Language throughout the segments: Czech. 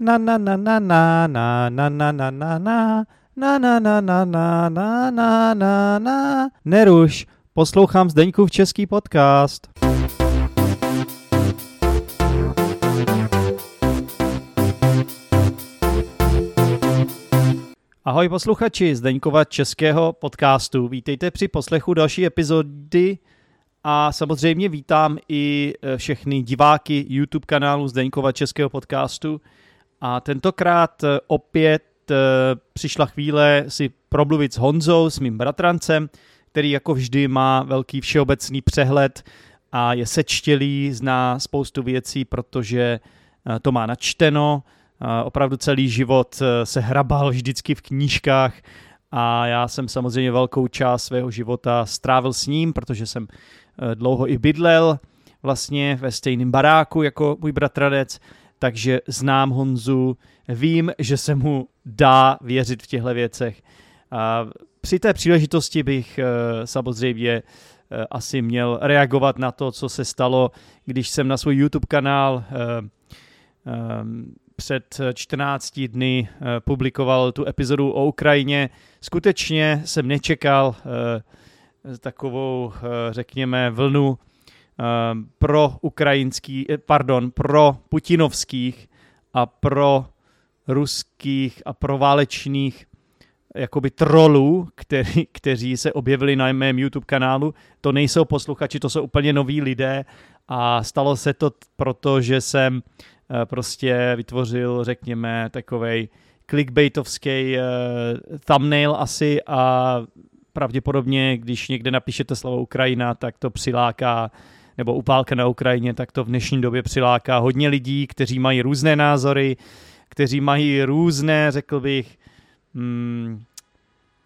Na na na na na na na na na na na na na na na na na na na na Neruš, poslouchám Zdeňkův český podcast. Ahoj posluchači Zdeňkova českého podcastu. Vítejte při poslechu další epizody a samozřejmě vítám i všechny diváky YouTube kanálu Zdeňkova českého podcastu. A tentokrát opět přišla chvíle si promluvit s Honzou, s mým bratrancem, který jako vždy má velký všeobecný přehled a je sečtělý, zná spoustu věcí, protože to má načteno, opravdu celý život se hrabal vždycky v knížkách a já jsem samozřejmě velkou část svého života strávil s ním, protože jsem dlouho i bydlel vlastně ve stejném baráku jako můj bratranec, takže znám Honzu, vím, že se mu dá věřit v těchto věcech. A při té příležitosti bych samozřejmě asi měl reagovat na to, co se stalo, když jsem na svůj YouTube kanál před 14 dny publikoval tu epizodu o Ukrajině. Skutečně jsem nečekal takovou, řekněme, vlnu pro ukrajinský, pardon, pro putinovských a pro ruských a pro válečných jakoby trolů, který, kteří se objevili na mém YouTube kanálu. To nejsou posluchači, to jsou úplně noví lidé a stalo se to proto, že jsem prostě vytvořil, řekněme, takovej clickbaitovský uh, thumbnail asi a pravděpodobně, když někde napíšete slovo Ukrajina, tak to přiláká nebo upálka na Ukrajině, tak to v dnešní době přiláká hodně lidí, kteří mají různé názory, kteří mají různé, řekl bych, hmm,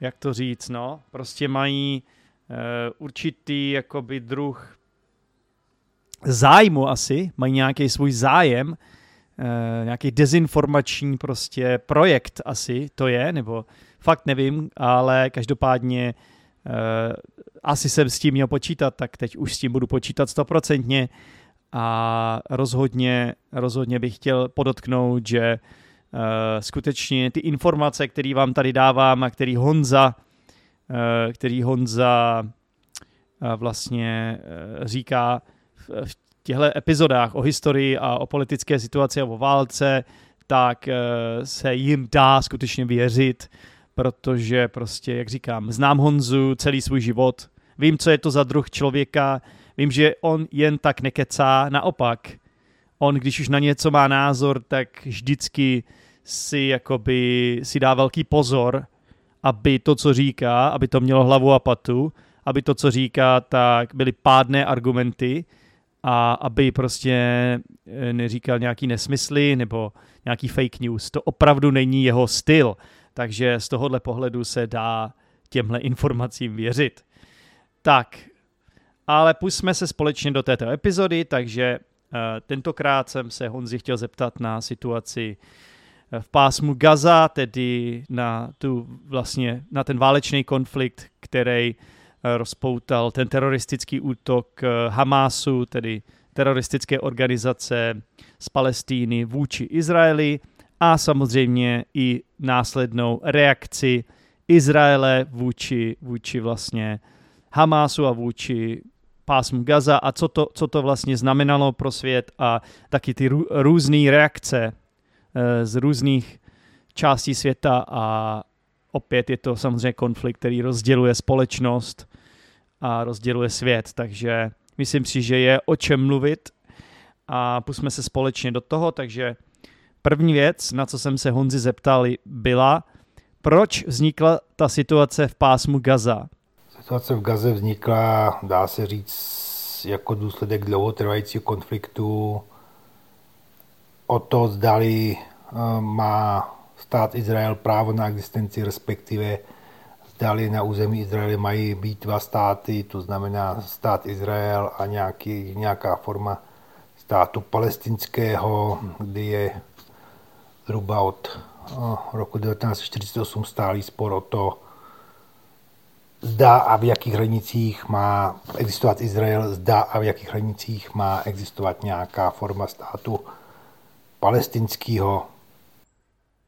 jak to říct, no, prostě mají uh, určitý jakoby druh zájmu asi, mají nějaký svůj zájem, uh, nějaký dezinformační prostě projekt asi to je, nebo fakt nevím, ale každopádně uh, asi jsem s tím měl počítat, tak teď už s tím budu počítat stoprocentně. A rozhodně, rozhodně bych chtěl podotknout, že uh, skutečně ty informace, které vám tady dávám a který Honza, uh, který Honza uh, vlastně uh, říká v, v těchto epizodách o historii a o politické situaci a o válce, tak uh, se jim dá skutečně věřit, protože prostě, jak říkám, znám Honzu celý svůj život, vím, co je to za druh člověka, vím, že on jen tak nekecá, naopak, on, když už na něco má názor, tak vždycky si jakoby si dá velký pozor, aby to, co říká, aby to mělo hlavu a patu, aby to, co říká, tak byly pádné argumenty a aby prostě neříkal nějaký nesmysly nebo nějaký fake news. To opravdu není jeho styl, takže z tohohle pohledu se dá těmhle informacím věřit. Tak, ale pusme se společně do této epizody, takže uh, tentokrát jsem se Honzi chtěl zeptat na situaci v pásmu Gaza, tedy na, tu, vlastně, na ten válečný konflikt, který rozpoutal ten teroristický útok Hamásu, tedy teroristické organizace z Palestíny vůči Izraeli a samozřejmě i následnou reakci Izraele vůči, vůči vlastně Hamásu a vůči pásmu Gaza a co to, co to vlastně znamenalo pro svět a taky ty rů, různé reakce e, z různých částí světa a opět je to samozřejmě konflikt, který rozděluje společnost a rozděluje svět, takže myslím si, že je o čem mluvit a pusme se společně do toho, takže první věc, na co jsem se Honzi zeptal, byla, proč vznikla ta situace v pásmu Gaza? Situace v Gaze vznikla, dá se říct, jako důsledek dlouhotrvajícího konfliktu o to, zdali eh, má stát Izrael právo na existenci, respektive zdali na území Izraele mají být dva státy, to znamená stát Izrael a nějaký, nějaká forma státu palestinského, kdy je zhruba od eh, roku 1948 stálý spor o to, zda a v jakých hranicích má existovat Izrael, zda a v jakých hranicích má existovat nějaká forma státu palestinského.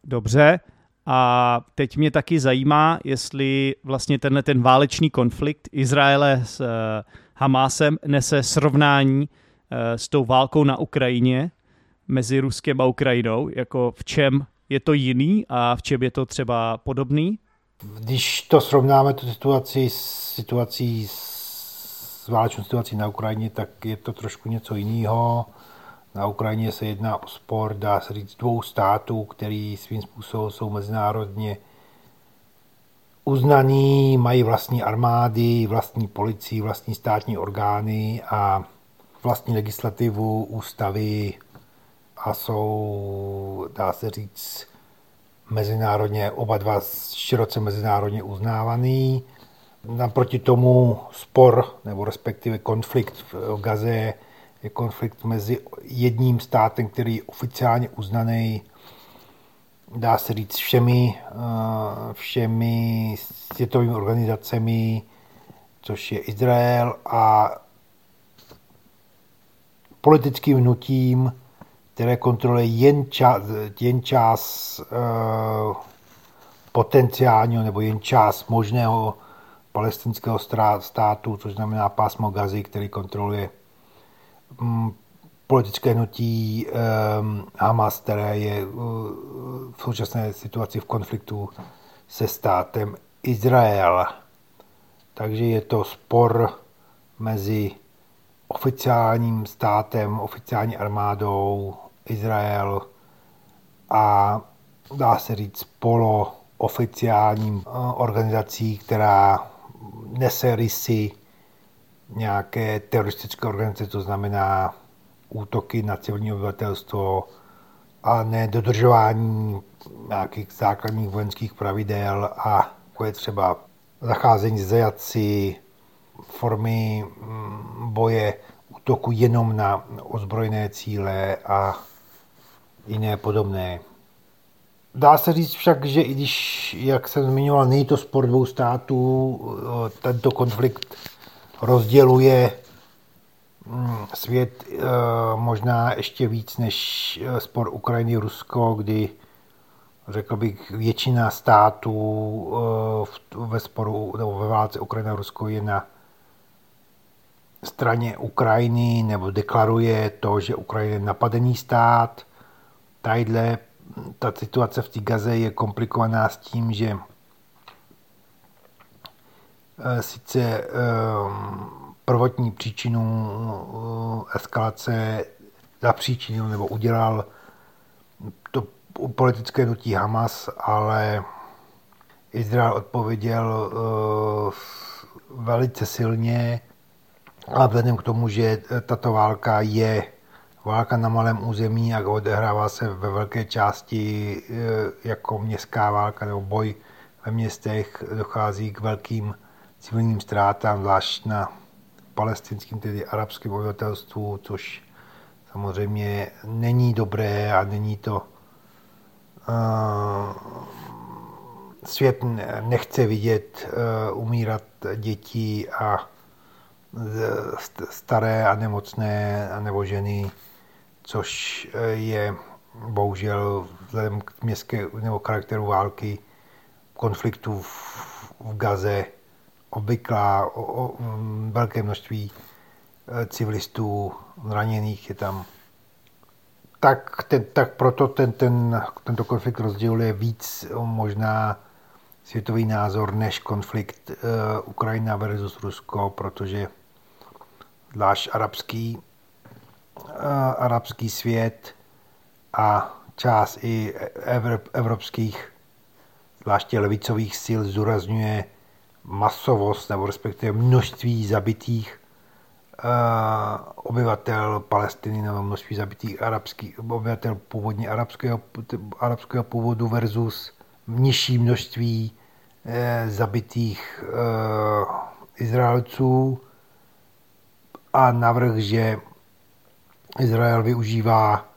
Dobře. A teď mě taky zajímá, jestli vlastně tenhle ten válečný konflikt Izraele s uh, Hamásem nese srovnání uh, s tou válkou na Ukrajině mezi Ruskem a Ukrajinou, jako v čem je to jiný a v čem je to třeba podobný? Když to srovnáme tu situaci s situací s válečnou situací na Ukrajině, tak je to trošku něco jiného. Na Ukrajině se jedná o spor, dá se říct, dvou států, který svým způsobem jsou mezinárodně uznaný, mají vlastní armády, vlastní policii, vlastní státní orgány a vlastní legislativu, ústavy a jsou, dá se říct, mezinárodně, oba dva široce mezinárodně uznávaný. Naproti tomu spor, nebo respektive konflikt v Gaze je konflikt mezi jedním státem, který je oficiálně uznaný, dá se říct, všemi, eh, všemi světovými organizacemi, což je Izrael a politickým hnutím, které kontroluje jen čas, jen čas uh, potenciálního nebo jen čas možného palestinského státu, což znamená pásmo Gazy, který kontroluje um, politické hnutí um, Hamas, které je uh, v současné situaci v konfliktu se státem Izrael. Takže je to spor mezi oficiálním státem, oficiální armádou Izrael a dá se říct polo oficiálním eh, organizací, která nese rysy nějaké teroristické organizace, to znamená útoky na civilní obyvatelstvo a nedodržování nějakých základních vojenských pravidel a jako je třeba zacházení s zajatci, formy mm, boje, útoku jenom na ozbrojené cíle a jiné podobné. Dá se říct však, že i když, jak jsem zmiňoval, není to spor dvou států, tento konflikt rozděluje mm, svět eh, možná ještě víc než eh, spor Ukrajiny-Rusko, kdy řekl bych, většina států eh, ve sporu nebo ve válce Ukrajina-Rusko je na straně Ukrajiny nebo deklaruje to, že Ukrajina je napadený stát. Tadyhle ta situace v té Gaze je komplikovaná s tím, že eh, sice eh, prvotní příčinu eh, eskalace zapříčinil nebo udělal to politické nutí Hamas, ale Izrael odpověděl velice silně. A vzhledem k tomu, že tato válka je válka na malém území a odehrává se ve velké části e, jako městská válka nebo boj ve městech, dochází k velkým civilním ztrátám, zvlášť na palestinským, tedy arabském obyvatelstvu, což samozřejmě není dobré a není to uh, svět nechce vidět uh, umírat děti a staré a nemocné nebo ženy což eh, je bohužel vzhledem k městské nebo charakteru války, konfliktu v, v Gaze obvyklá, o, o, velké množství eh, civilistů raněných je tam. Tak, ten, tak proto ten, ten, tento konflikt rozděluje víc možná světový názor než konflikt uh, Ukrajina versus Rusko, protože zvlášť arabský arabský svět a část i evropských, zvláště levicových sil, zdůrazňuje masovost nebo respektive množství zabitých obyvatel Palestiny nebo množství zabitých arabských obyvatel původně arabského, arabského původu versus nižší množství e, zabitých e, Izraelců. A navrh, že Izrael využívá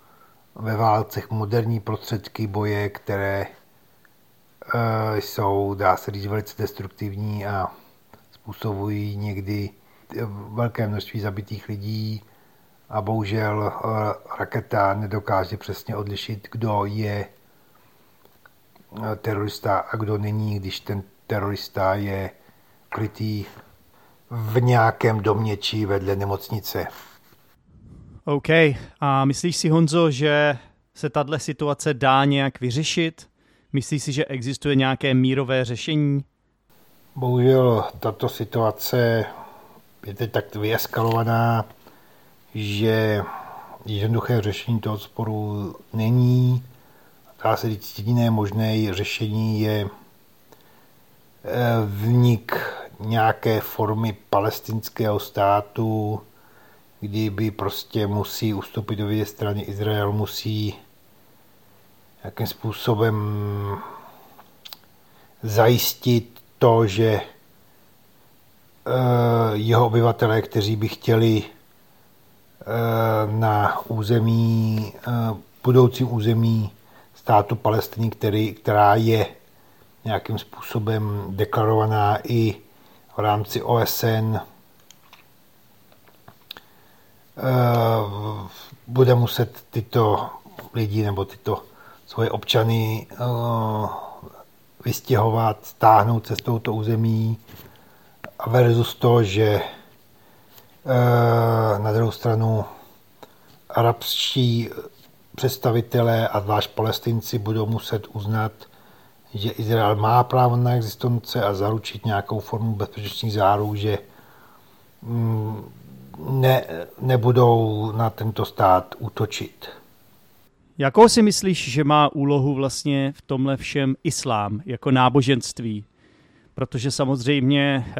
ve válcech moderní prostředky boje, které e, jsou, dá se říct, velice destruktivní a způsobují někdy velké množství zabitých lidí a bohužel e, raketa nedokáže přesně odlišit, kdo je terorista a kdo není, když ten terorista je krytý v nějakém domě či vedle nemocnice. OK. A myslíš si, Honzo, že se tahle situace dá nějak vyřešit? Myslíš si, že existuje nějaké mírové řešení? Bohužel tato situace je teď tak vyeskalovaná, že jednoduché řešení toho sporu není. Dá se říct, jediné možné řešení je eh, vnik nějaké formy palestinského státu, kdyby prostě musí ustoupit do obě strany. Izrael musí jakým způsobem zajistit to, že eh, jeho obyvatelé, kteří by chtěli eh, na území, eh, budoucím území státu Palestiny, který, která je nějakým způsobem deklarovaná i v rámci OSN, bude muset tyto lidi nebo tyto svoje občany vystěhovat, stáhnout se z tohoto území a versus to, že e, na druhou stranu arabští představitelé a zvlášť palestinci budou muset uznat, že Izrael má právo na existence a zaručit nějakou formu bezpečnostních záruk, že mm, ne, nebudou na tento stát útočit. Jakou si myslíš, že má úlohu vlastně v tomhle všem islám jako náboženství? Protože samozřejmě eh,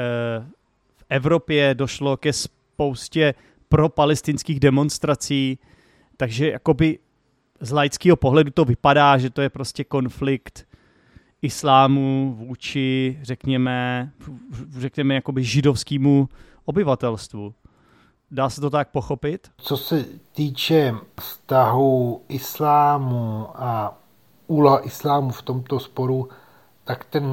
v Evropě došlo ke spoustě pro-palestinských demonstrací, takže jakoby z laického pohledu to vypadá, že to je prostě konflikt islámu vůči, řekněme, řekněme jakoby židovskému obyvatelstvu. Dá se to tak pochopit? Co se týče vztahu islámu a úloha islámu v tomto sporu, tak ten,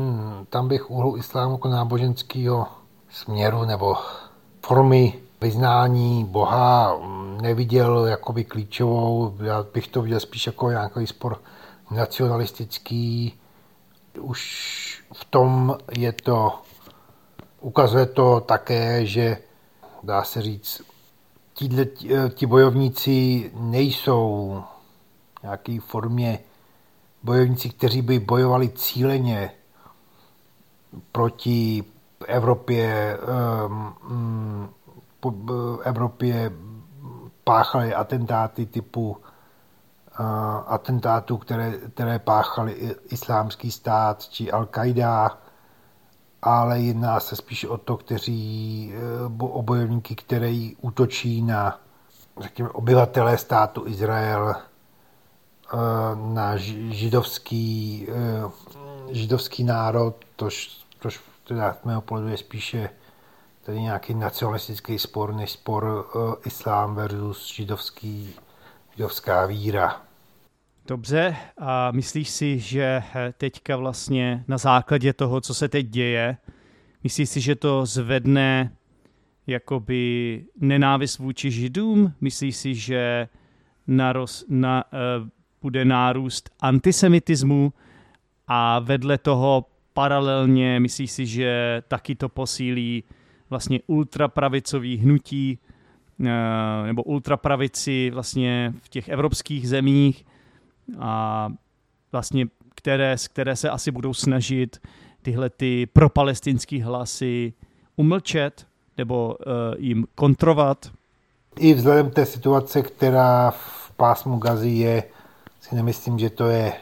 tam bych úlohu islámu jako náboženského směru nebo formy vyznání Boha neviděl jakoby klíčovou. Já bych to viděl spíš jako nějaký spor nacionalistický. Už v tom je to, ukazuje to také, že dá se říct, tíhle, eh, ti bojovníci nejsou v nějaké formě bojovníci, kteří by bojovali cíleně proti Evropě, um, Evropě páchali atentáty typu uh, atentátů, které, které páchali islámský stát či Al-Qaida, ale jedná se spíš o to, kteří eh, o bojovníky, který útočí na řekněme, obyvatelé státu Izrael, eh, na židovský, eh, židovský národ, tož, tož teda z mého pohledu je spíše tady nějaký nacionalistický spor, než spor islám versus židovský, židovská víra. Dobře, a myslíš si, že teďka vlastně na základě toho, co se teď děje, myslíš si, že to zvedne jakoby nenávist vůči židům? Myslíš si, že naroz, na, uh, bude nárůst antisemitismu a vedle toho paralelně myslíš si, že taky to posílí vlastně ultrapravicový hnutí uh, nebo ultrapravici vlastně v těch evropských zemích, a vlastně které, které se asi budou snažit tyhle ty propalestinské hlasy umlčet nebo uh, jim kontrovat. I vzhledem té situace, která v pásmu Gazy je, si nemyslím, že to je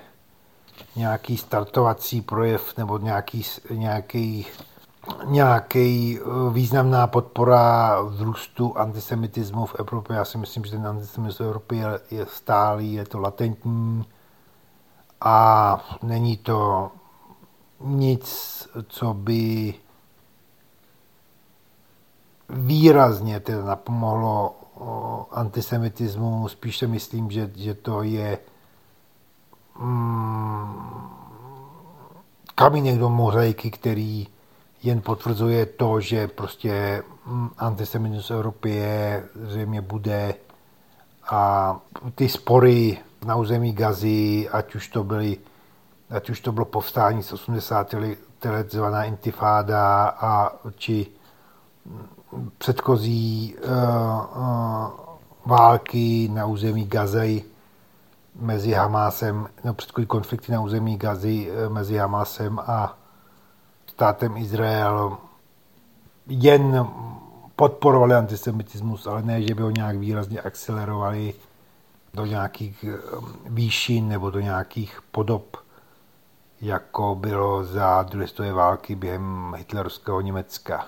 nějaký startovací projev nebo nějaký, nějaký, nějaký eh, významná podpora vzrůstu antisemitismu v Evropě. Já si myslím, že ten antisemitismus v Evropě je, je stálý, je to latentní a není to nic, co by výrazně teda napomohlo antisemitismu. Spíš si myslím, že, že to je mm, kamínek do mozaiky, který jen potvrzuje to, že prostě mm, antisemitismus v Evropě zřejmě bude a ty spory na území Gazy, ať už to byly ať už to bylo povstání z 80. let zvaná intifáda a či předchozí uh, uh, války na území Gazy mezi Hamásem, no předchozí konflikty na území Gazy mezi Hamásem a státem Izrael jen podporovali antisemitismus, ale ne, že by ho nějak výrazně akcelerovali do nějakých výšin nebo do nějakých podob, jako bylo za druhé světové války během hitlerovského Německa.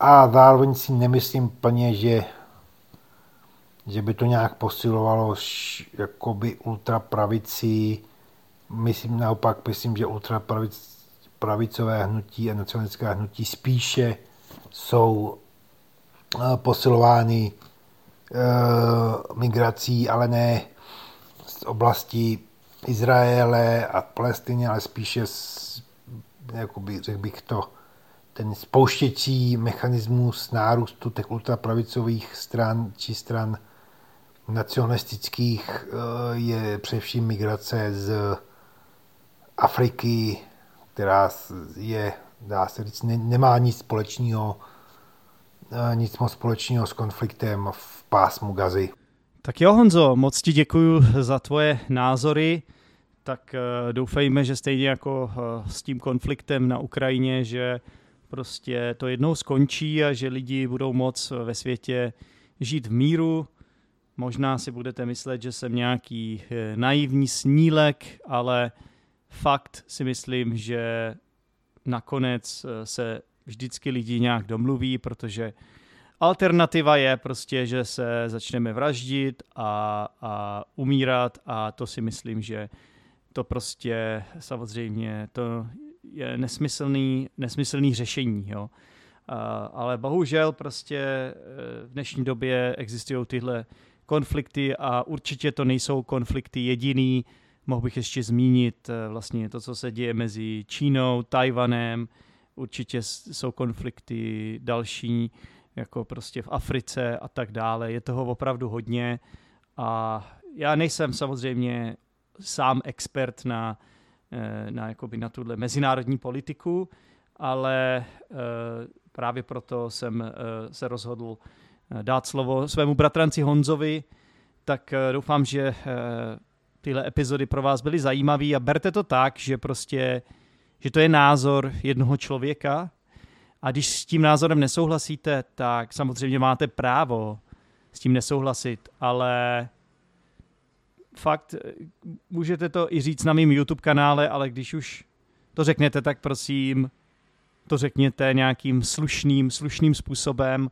A zároveň si nemyslím plně, že, že by to nějak posilovalo jakoby ultrapravici. Myslím naopak, myslím, že ultrapravicové hnutí a nacionalistické hnutí spíše jsou eh, posilovány e, migrací, ale ne z oblasti Izraele a Palestiny, ale spíše z, jakoby, řekl bych to, ten spouštěcí mechanismus nárůstu těch ultrapravicových stran či stran nacionalistických eh, je především migrace z Afriky, která je, dá se říct, nemá nic společného, eh, nic moc společného s konfliktem v pásmu Gazy. Tak jo, Honzo, moc ti děkuji za tvoje názory. Tak uh, doufejme, že stejně jako uh, s tím konfliktem na Ukrajině, že prostě to jednou skončí a že lidi budou moc ve světě žít v míru. Možná si budete myslet, že jsem nějaký eh, naivní snílek, ale fakt si myslím, že nakonec eh, se vždycky lidi nějak domluví, protože alternativa je prostě, že se začneme vraždit a, a umírat a to si myslím, že to prostě samozřejmě to je nesmyslný, nesmyslný řešení. Jo. A, ale bohužel prostě e, v dnešní době existují tyhle konflikty a určitě to nejsou konflikty jediný. Mohl bych ještě zmínit e, vlastně to, co se děje mezi Čínou, Tajvanem, určitě jsou konflikty další, jako prostě v Africe a tak dále. Je toho opravdu hodně. A já nejsem samozřejmě sám expert na Eh, na, jakoby na tuhle mezinárodní politiku, ale eh, právě proto jsem eh, se rozhodl dát slovo svému bratranci Honzovi, tak doufám, že tyhle epizody pro vás byly zajímavé a berte to tak, že prostě, že to je názor jednoho člověka. A když s tím názorem nesouhlasíte, tak samozřejmě máte právo s tím nesouhlasit, ale fakt, můžete to i říct na mém YouTube kanále, ale když už to řeknete, tak prosím, to řekněte nějakým slušným, slušným způsobem,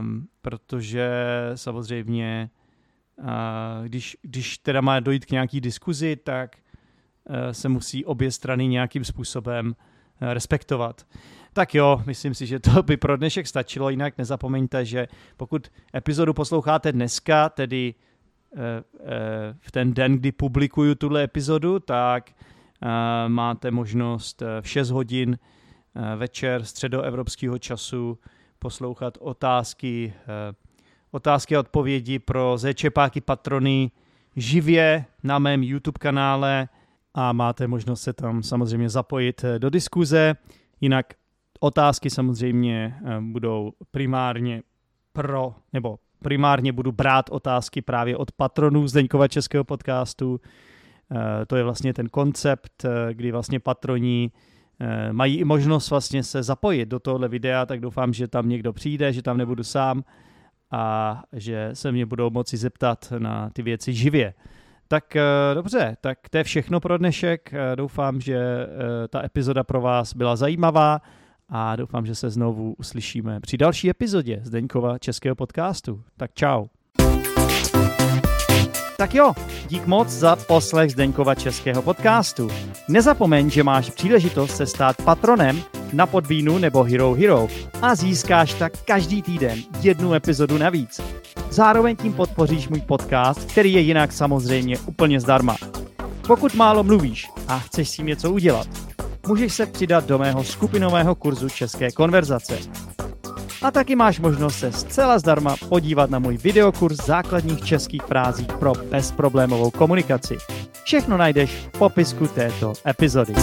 um, protože samozřejmě, když, když teda má dojít k nějaký diskuzi, tak uh, se musí obě strany nějakým způsobem uh, respektovat. Tak jo, myslím si, že to by pro dnešek stačilo, jinak nezapomeňte, že pokud epizodu posloucháte dneska, tedy Eh, eh, v ten den, kdy publikuju tuhle epizodu, tak eh, máte možnost v 6 hodin večer středoevropského času poslouchat otázky, otázky a odpovědi pro zečepáky patrony živě na mém YouTube kanále a máte možnost se tam samozřejmě zapojit do diskuze. Jinak otázky samozřejmě budou primárně pro, nebo primárně budu brát otázky právě od patronů Zdeňkova českého podcastu. Eh, to je vlastně ten koncept, eh, kdy vlastně patroni eh, mají i možnost vlastně se zapojit do tohle videa, tak doufám, že tam někdo přijde, že tam nebudu sám a že se mě budou moci zeptat na ty věci živě. Tak dobře, tak to je všechno pro dnešek. Doufám, že ta epizoda pro vás byla zajímavá a doufám, že se znovu uslyšíme při další epizodě Zdeňkova českého podcastu. Tak čau. Tak jo, dík moc za poslech Zdeňkova českého podcastu. Nezapomeň, že máš příležitost se stát patronem na Podvínu nebo Hero Hero a získáš tak každý týden jednu epizodu navíc. Zároveň tím podpoříš můj podcast, který je jinak samozřejmě úplně zdarma. Pokud málo mluvíš a chceš s tím něco udělat, můžeš se přidat do mého skupinového kurzu České konverzace. A taky máš možnost se zcela zdarma podívat na můj videokurs základních českých frází pro bezproblémovou komunikaci. Všechno najdeš v popisku této epizody.